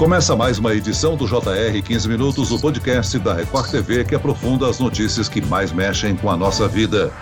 Começa mais uma edição do JR 15 Minutos, o podcast da Record TV que aprofunda as notícias que mais mexem com a nossa vida.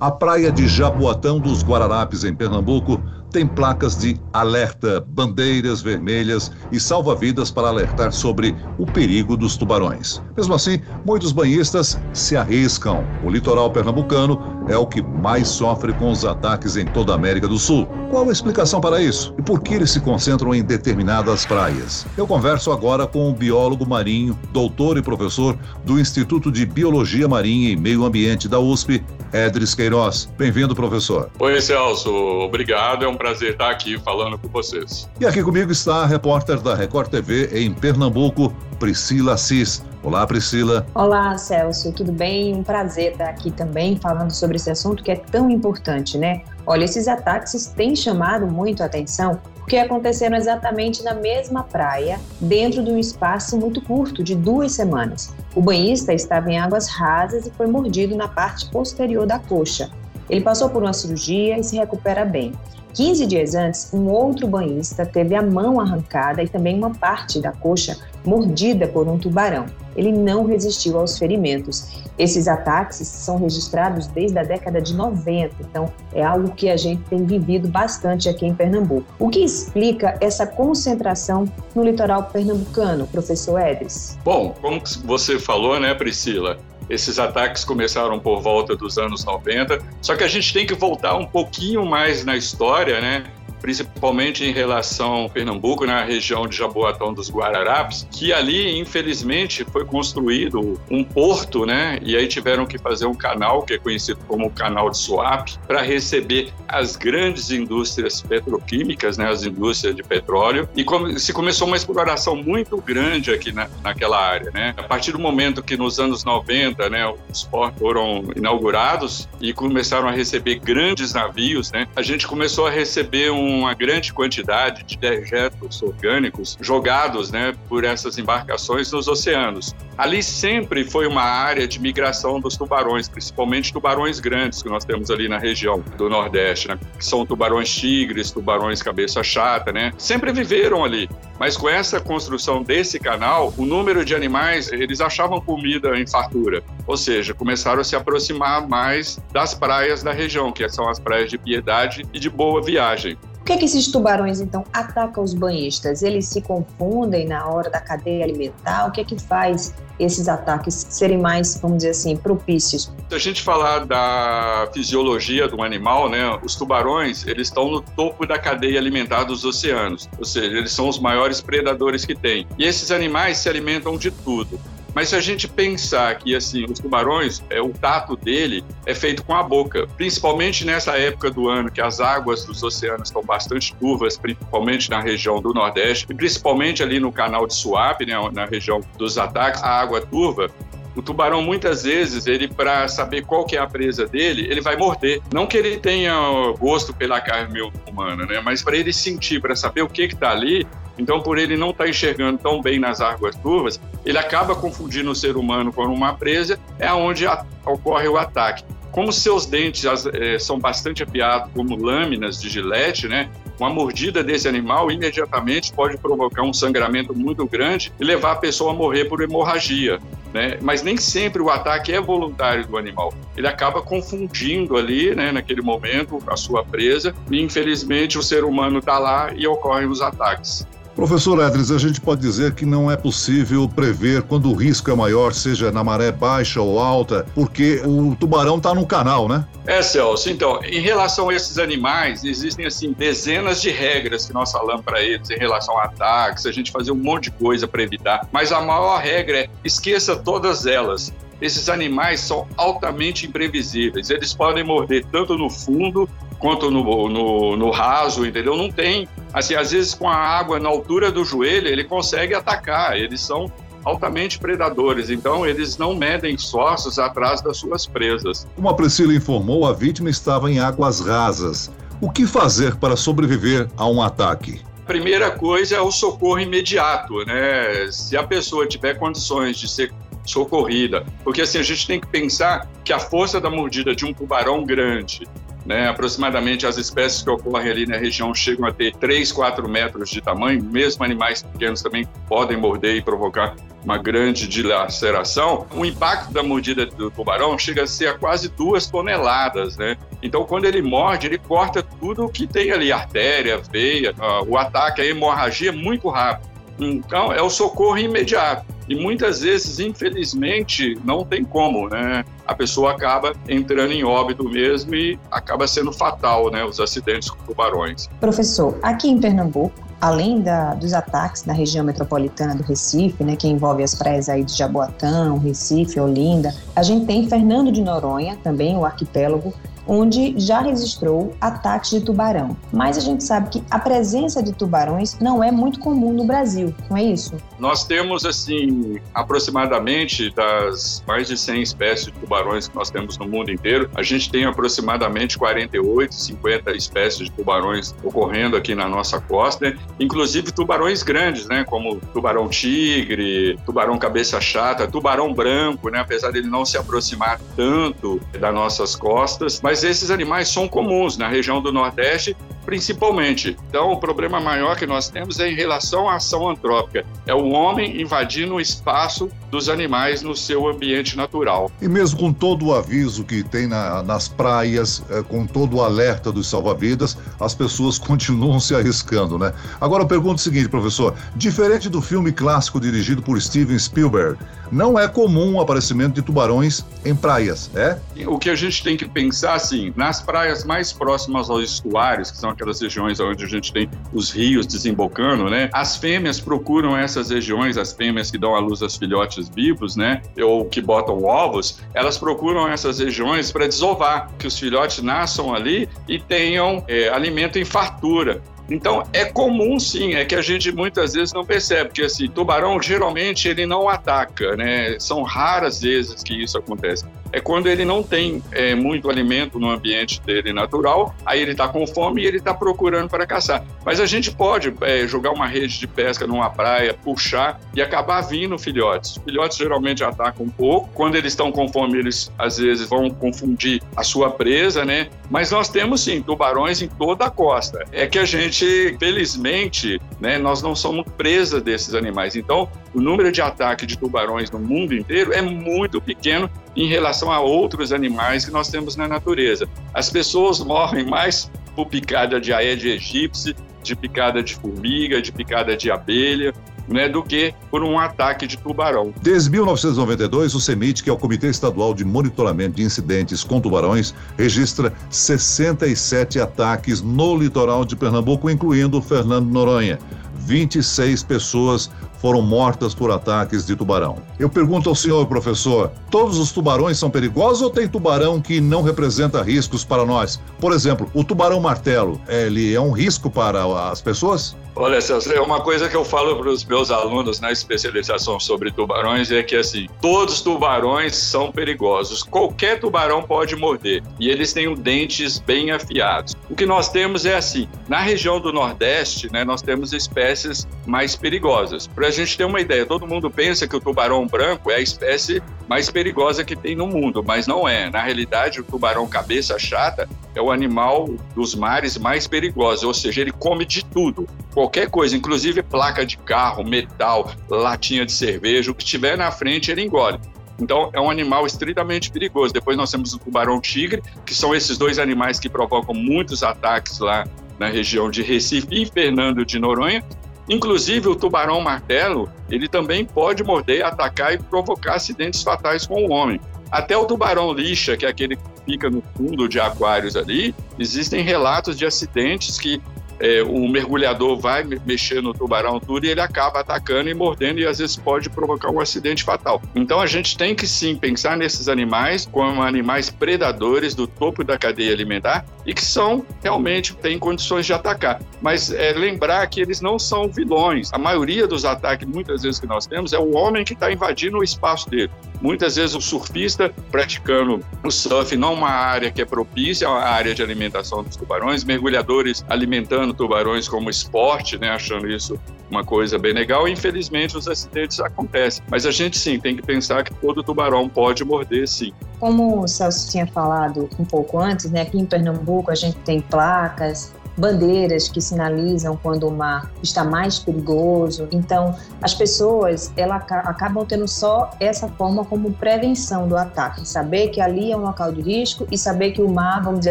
A praia de Jaboatão dos Guararapes, em Pernambuco, tem placas de alerta, bandeiras vermelhas e salva-vidas para alertar sobre o perigo dos tubarões. Mesmo assim, muitos banhistas se arriscam. O litoral pernambucano é o que mais sofre com os ataques em toda a América do Sul. Qual a explicação para isso? E por que eles se concentram em determinadas praias? Eu converso agora com o biólogo marinho, doutor e professor do Instituto de Biologia Marinha e Meio Ambiente da USP, Edris Queiroz. Bem-vindo, professor. Oi, Celso. Obrigado. É um prazer estar aqui falando com vocês. E aqui comigo está a repórter da Record TV em Pernambuco, Priscila Assis. Olá, Priscila. Olá, Celso. Tudo bem? Um prazer estar aqui também falando sobre esse assunto que é tão importante, né? Olha, esses ataques têm chamado muito a atenção porque aconteceram exatamente na mesma praia, dentro de um espaço muito curto, de duas semanas. O banhista estava em águas rasas e foi mordido na parte posterior da coxa. Ele passou por uma cirurgia e se recupera bem. 15 dias antes, um outro banhista teve a mão arrancada e também uma parte da coxa mordida por um tubarão. Ele não resistiu aos ferimentos. Esses ataques são registrados desde a década de 90, então é algo que a gente tem vivido bastante aqui em Pernambuco. O que explica essa concentração no litoral pernambucano, professor Edris? Bom, como você falou, né, Priscila? Esses ataques começaram por volta dos anos 90, só que a gente tem que voltar um pouquinho mais na história, né? Principalmente em relação ao Pernambuco, na região de Jaboatão dos Guararapes, que ali, infelizmente, foi construído um porto, né? E aí tiveram que fazer um canal, que é conhecido como Canal de Suape, para receber as grandes indústrias petroquímicas, né? As indústrias de petróleo. E se começou uma exploração muito grande aqui na, naquela área, né? A partir do momento que nos anos 90, né? Os portos foram inaugurados e começaram a receber grandes navios, né? A gente começou a receber um uma grande quantidade de dejetos orgânicos jogados né, por essas embarcações nos oceanos. Ali sempre foi uma área de migração dos tubarões, principalmente tubarões grandes que nós temos ali na região do Nordeste, né, que são tubarões tigres, tubarões cabeça chata, né? Sempre viveram ali. Mas com essa construção desse canal, o número de animais, eles achavam comida em fartura. Ou seja, começaram a se aproximar mais das praias da região, que são as praias de Piedade e de Boa Viagem. Por que, que esses tubarões, então, atacam os banhistas? Eles se confundem na hora da cadeia alimentar? O que é que faz esses ataques serem mais, vamos dizer assim, propícios? Se a gente falar da fisiologia do animal, né, os tubarões, eles estão no topo da cadeia alimentar dos oceanos, ou seja, eles são os maiores predadores que tem. E esses animais se alimentam de tudo. Mas se a gente pensar que assim os tubarões, é, o tato dele é feito com a boca, principalmente nessa época do ano que as águas dos oceanos estão bastante turvas, principalmente na região do Nordeste e principalmente ali no canal de Suape, né, na região dos ataques, a água turva, o tubarão, muitas vezes, ele para saber qual que é a presa dele, ele vai morder. Não que ele tenha gosto pela carne humana, né? Mas para ele sentir, para saber o que está ali, então, por ele não estar tá enxergando tão bem nas águas turvas, ele acaba confundindo o ser humano com uma presa, é onde ocorre o ataque. Como seus dentes é, são bastante afiados, como lâminas de gilete, né? Uma mordida desse animal imediatamente pode provocar um sangramento muito grande e levar a pessoa a morrer por hemorragia. Né? Mas nem sempre o ataque é voluntário do animal. Ele acaba confundindo ali, né, naquele momento, a sua presa e infelizmente o ser humano está lá e ocorrem os ataques. Professor Edris, a gente pode dizer que não é possível prever quando o risco é maior, seja na maré baixa ou alta, porque o tubarão está no canal, né? É, Celso. Então, em relação a esses animais, existem assim dezenas de regras que nós falamos para eles em relação a ataques, a gente fazer um monte de coisa para evitar. Mas a maior regra é esqueça todas elas esses animais são altamente imprevisíveis. Eles podem morder tanto no fundo quanto no, no, no, raso, entendeu? Não tem. Assim, às vezes com a água na altura do joelho, ele consegue atacar. Eles são altamente predadores, então eles não medem esforços atrás das suas presas. Como a Priscila informou, a vítima estava em águas rasas. O que fazer para sobreviver a um ataque? Primeira coisa é o socorro imediato, né? Se a pessoa tiver condições de ser socorrida, porque assim a gente tem que pensar que a força da mordida de um tubarão grande né? Aproximadamente as espécies que ocorrem ali na região chegam a ter 3, 4 metros de tamanho, mesmo animais pequenos também podem morder e provocar uma grande dilaceração. O impacto da mordida do tubarão chega a ser a quase duas toneladas, né? Então, quando ele morde, ele corta tudo que tem ali, artéria, veia, uh, o ataque, a hemorragia é muito rápido. Então, é o socorro imediato. E muitas vezes, infelizmente, não tem como, né? A pessoa acaba entrando em óbito mesmo e acaba sendo fatal, né? Os acidentes com tubarões. Professor, aqui em Pernambuco, além da, dos ataques na região metropolitana do Recife, né, que envolve as praias aí de Jaboatão, Recife, Olinda, a gente tem Fernando de Noronha, também o arquipélago, onde já registrou ataques de tubarão. Mas a gente sabe que a presença de tubarões não é muito comum no Brasil, não é isso? Nós temos, assim, aproximadamente das mais de 100 espécies de tubarões que nós temos no mundo inteiro, a gente tem aproximadamente 48, 50 espécies de tubarões ocorrendo aqui na nossa costa, inclusive tubarões grandes, né, como tubarão tigre, tubarão cabeça chata, tubarão branco, né, apesar dele não se aproximar tanto das nossas costas, mas mas esses animais são comuns na região do Nordeste, principalmente. Então, o problema maior que nós temos é em relação à ação antrópica. É o homem invadindo o espaço dos animais no seu ambiente natural. E mesmo com todo o aviso que tem na, nas praias, é, com todo o alerta dos salva-vidas, as pessoas continuam se arriscando, né? Agora eu pergunto o seguinte, professor: diferente do filme clássico dirigido por Steven Spielberg, não é comum o aparecimento de tubarões em praias, é? O que a gente tem que pensar assim, nas praias mais próximas aos estuários, que são aquelas regiões onde a gente tem os rios desembocando, né? As fêmeas procuram essas regiões, as fêmeas que dão à luz aos filhotes vivos, né? Ou que botam ovos, elas procuram essas regiões para desovar, que os filhotes nasçam ali e tenham é, alimento em fartura. Então, é comum sim, é que a gente muitas vezes não percebe, porque assim, tubarão geralmente ele não ataca, né? São raras vezes que isso acontece é quando ele não tem é, muito alimento no ambiente dele natural, aí ele está com fome e ele está procurando para caçar. Mas a gente pode é, jogar uma rede de pesca numa praia, puxar e acabar vindo filhotes. Filhotes geralmente atacam um pouco, quando eles estão com fome, eles às vezes vão confundir a sua presa, né? Mas nós temos sim tubarões em toda a costa. É que a gente, felizmente, né, nós não somos presa desses animais. Então, o número de ataques de tubarões no mundo inteiro é muito pequeno em relação a outros animais que nós temos na natureza. As pessoas morrem mais por picada de aedes aegypti, de picada de formiga, de picada de abelha, né, do que por um ataque de tubarão. Desde 1992, o CEMIT, que é o Comitê Estadual de Monitoramento de Incidentes com Tubarões, registra 67 ataques no litoral de Pernambuco, incluindo Fernando Noronha. 26 pessoas foram mortas por ataques de tubarão. Eu pergunto ao senhor, professor: todos os tubarões são perigosos ou tem tubarão que não representa riscos para nós? Por exemplo, o tubarão martelo, ele é um risco para as pessoas? Olha, Celso, é uma coisa que eu falo para os meus alunos na especialização sobre tubarões é que assim, todos os tubarões são perigosos. Qualquer tubarão pode morder e eles têm dentes bem afiados. O que nós temos é assim, na região do Nordeste, né, nós temos espécies mais perigosas. A gente ter uma ideia, todo mundo pensa que o tubarão branco é a espécie mais perigosa que tem no mundo, mas não é. Na realidade, o tubarão cabeça chata é o animal dos mares mais perigoso, ou seja, ele come de tudo qualquer coisa, inclusive placa de carro, metal, latinha de cerveja, o que tiver na frente ele engole. Então, é um animal extremamente perigoso. Depois nós temos o tubarão-tigre, que são esses dois animais que provocam muitos ataques lá na região de Recife e Fernando de Noronha. Inclusive, o tubarão-martelo, ele também pode morder, atacar e provocar acidentes fatais com o homem. Até o tubarão-lixa, que é aquele que fica no fundo de aquários ali, existem relatos de acidentes que é, o mergulhador vai mexer no tubarão tudo e ele acaba atacando e mordendo e às vezes pode provocar um acidente fatal. Então a gente tem que sim pensar nesses animais como animais predadores do topo da cadeia alimentar e que são realmente têm condições de atacar. Mas é, lembrar que eles não são vilões. A maioria dos ataques, muitas vezes que nós temos, é o homem que está invadindo o espaço dele. Muitas vezes o surfista praticando o surf não uma área que é propícia à área de alimentação dos tubarões, mergulhadores alimentando tubarões como esporte, né, achando isso uma coisa bem legal. Infelizmente, os acidentes acontecem. Mas a gente sim tem que pensar que todo tubarão pode morder, sim. Como o Celso tinha falado um pouco antes, né, aqui em Pernambuco a gente tem placas, bandeiras que sinalizam quando o mar está mais perigoso. Então, as pessoas ela, acabam tendo só essa forma como prevenção do ataque, saber que ali é um local de risco e saber que o mar, vamos dizer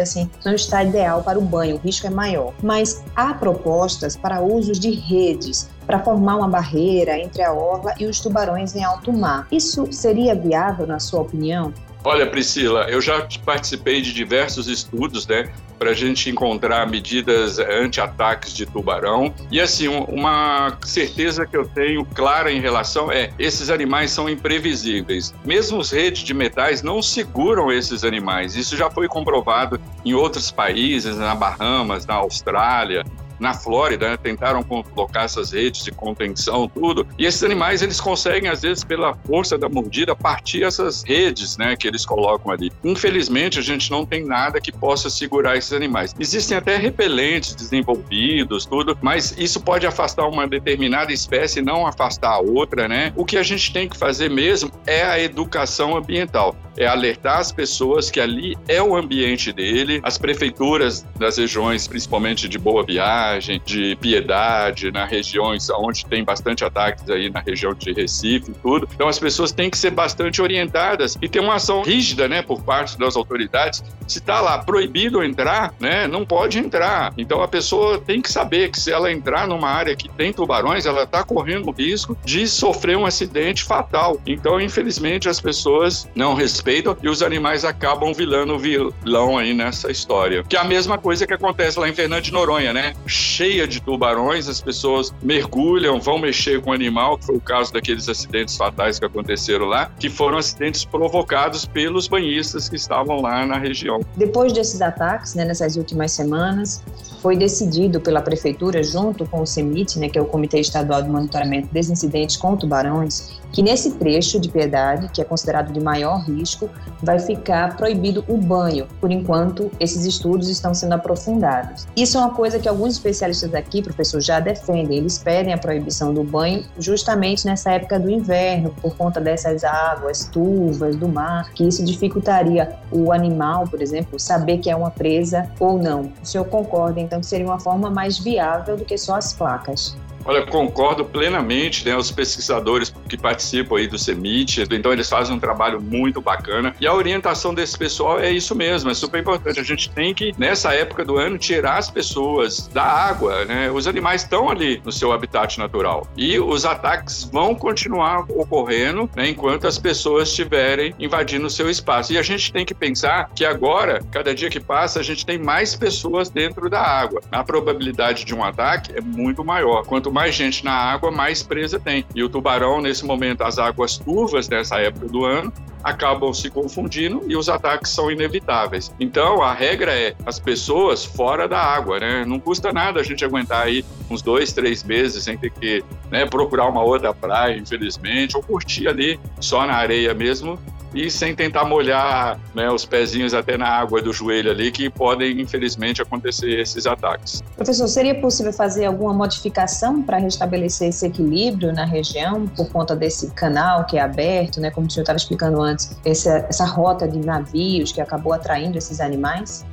assim, não está ideal para o banho, o risco é maior. Mas há propostas para usos de redes para formar uma barreira entre a orla e os tubarões em alto mar. Isso seria viável, na sua opinião? Olha, Priscila, eu já participei de diversos estudos, né, para a gente encontrar medidas anti-ataques de tubarão. E assim, uma certeza que eu tenho clara em relação é: esses animais são imprevisíveis. Mesmo os redes de metais não seguram esses animais. Isso já foi comprovado em outros países, na Bahamas, na Austrália na Flórida, né, tentaram colocar essas redes de contenção, tudo. E esses animais, eles conseguem, às vezes, pela força da mordida, partir essas redes, né, que eles colocam ali. Infelizmente, a gente não tem nada que possa segurar esses animais. Existem até repelentes desenvolvidos, tudo, mas isso pode afastar uma determinada espécie e não afastar a outra, né? O que a gente tem que fazer mesmo é a educação ambiental é alertar as pessoas que ali é o ambiente dele, as prefeituras das regiões, principalmente de Boa Viagem, de Piedade, nas regiões onde tem bastante ataques aí na região de Recife e tudo. Então as pessoas têm que ser bastante orientadas e ter uma ação rígida, né, por parte das autoridades. Se está lá proibido entrar, né, não pode entrar. Então a pessoa tem que saber que se ela entrar numa área que tem tubarões, ela está correndo o risco de sofrer um acidente fatal. Então, infelizmente, as pessoas não respeitam e os animais acabam vilando o vilão aí nessa história. Que é a mesma coisa que acontece lá em Fernando de Noronha, né? Cheia de tubarões, as pessoas mergulham, vão mexer com o animal, que foi o caso daqueles acidentes fatais que aconteceram lá, que foram acidentes provocados pelos banhistas que estavam lá na região. Depois desses ataques, né, nessas últimas semanas, foi decidido pela prefeitura, junto com o CEMIT, né, que é o Comitê Estadual de Monitoramento dos Incidentes com Tubarões, que nesse trecho de Piedade, que é considerado de maior risco, vai ficar proibido o banho. Por enquanto, esses estudos estão sendo aprofundados. Isso é uma coisa que alguns especialistas aqui, professor, já defendem. Eles pedem a proibição do banho justamente nessa época do inverno, por conta dessas águas turvas do mar, que isso dificultaria o animal, por exemplo, saber que é uma presa ou não. O senhor concorda, então, que seria uma forma mais viável do que só as placas? Olha, concordo plenamente, né? Os pesquisadores que participam aí do CEMIT, então eles fazem um trabalho muito bacana. E a orientação desse pessoal é isso mesmo, é super importante. A gente tem que, nessa época do ano, tirar as pessoas da água, né? Os animais estão ali no seu habitat natural. E os ataques vão continuar ocorrendo né, enquanto as pessoas estiverem invadindo o seu espaço. E a gente tem que pensar que agora, cada dia que passa, a gente tem mais pessoas dentro da água. A probabilidade de um ataque é muito maior. Quanto mais gente na água, mais presa tem. E o tubarão, nesse momento, as águas turvas dessa época do ano, acabam se confundindo e os ataques são inevitáveis. Então, a regra é as pessoas fora da água, né? Não custa nada a gente aguentar aí uns dois, três meses sem ter que né, procurar uma outra praia, infelizmente, ou curtir ali só na areia mesmo e sem tentar molhar né, os pezinhos até na água do joelho ali, que podem, infelizmente, acontecer esses ataques. Professor, seria possível fazer alguma modificação para restabelecer esse equilíbrio na região por conta desse canal que é aberto, né, como o senhor estava explicando antes, essa, essa rota de navios que acabou atraindo esses animais?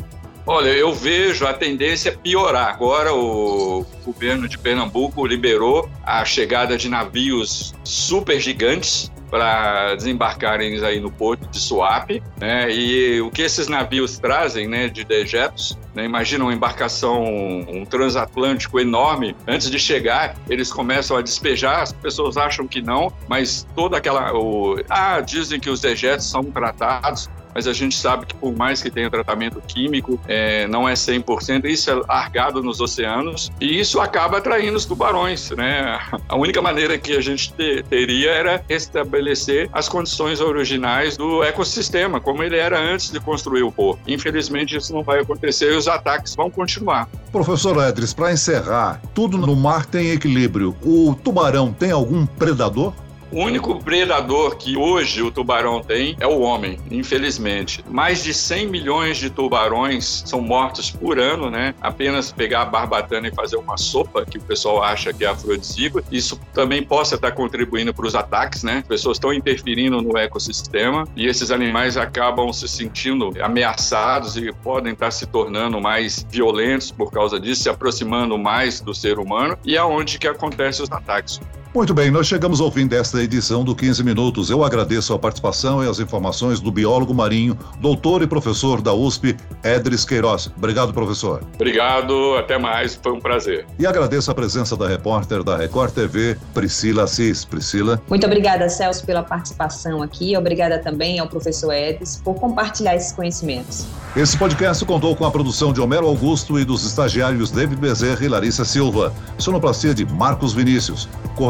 Olha, eu vejo a tendência piorar. Agora o governo de Pernambuco liberou a chegada de navios super gigantes para desembarcarem aí no porto de Suape, né? E o que esses navios trazem, né, de dejetos, né? Imagina uma embarcação, um transatlântico enorme, antes de chegar, eles começam a despejar, as pessoas acham que não, mas toda aquela o, ah, dizem que os dejetos são tratados mas a gente sabe que por mais que tenha tratamento químico, é, não é 100%, isso é largado nos oceanos e isso acaba atraindo os tubarões, né? A única maneira que a gente te, teria era restabelecer as condições originais do ecossistema, como ele era antes de construir o porto. Infelizmente isso não vai acontecer e os ataques vão continuar. Professor Edris, para encerrar, tudo no mar tem equilíbrio. O tubarão tem algum predador? O único predador que hoje o tubarão tem é o homem, infelizmente. Mais de 100 milhões de tubarões são mortos por ano, né? Apenas pegar a barbatana e fazer uma sopa, que o pessoal acha que é afrodisíaco, isso também possa estar contribuindo para os ataques, né? As pessoas estão interferindo no ecossistema e esses animais acabam se sentindo ameaçados e podem estar se tornando mais violentos por causa disso, se aproximando mais do ser humano e aonde que acontecem os ataques. Muito bem, nós chegamos ao fim desta edição do 15 Minutos. Eu agradeço a participação e as informações do biólogo marinho, doutor e professor da USP, Edris Queiroz. Obrigado, professor. Obrigado, até mais, foi um prazer. E agradeço a presença da repórter da Record TV, Priscila Assis. Priscila. Muito obrigada, Celso, pela participação aqui. Obrigada também ao professor Edris por compartilhar esses conhecimentos. Esse podcast contou com a produção de Homero Augusto e dos estagiários David Bezerra e Larissa Silva. Sonoplastia de Marcos Vinícius.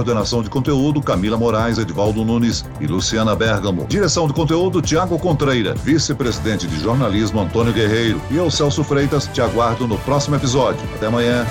Coordenação de conteúdo Camila Moraes, Edvaldo Nunes e Luciana Bergamo. Direção de conteúdo Tiago Contreira. Vice-presidente de jornalismo Antônio Guerreiro. E eu, Celso Freitas, te aguardo no próximo episódio. Até amanhã.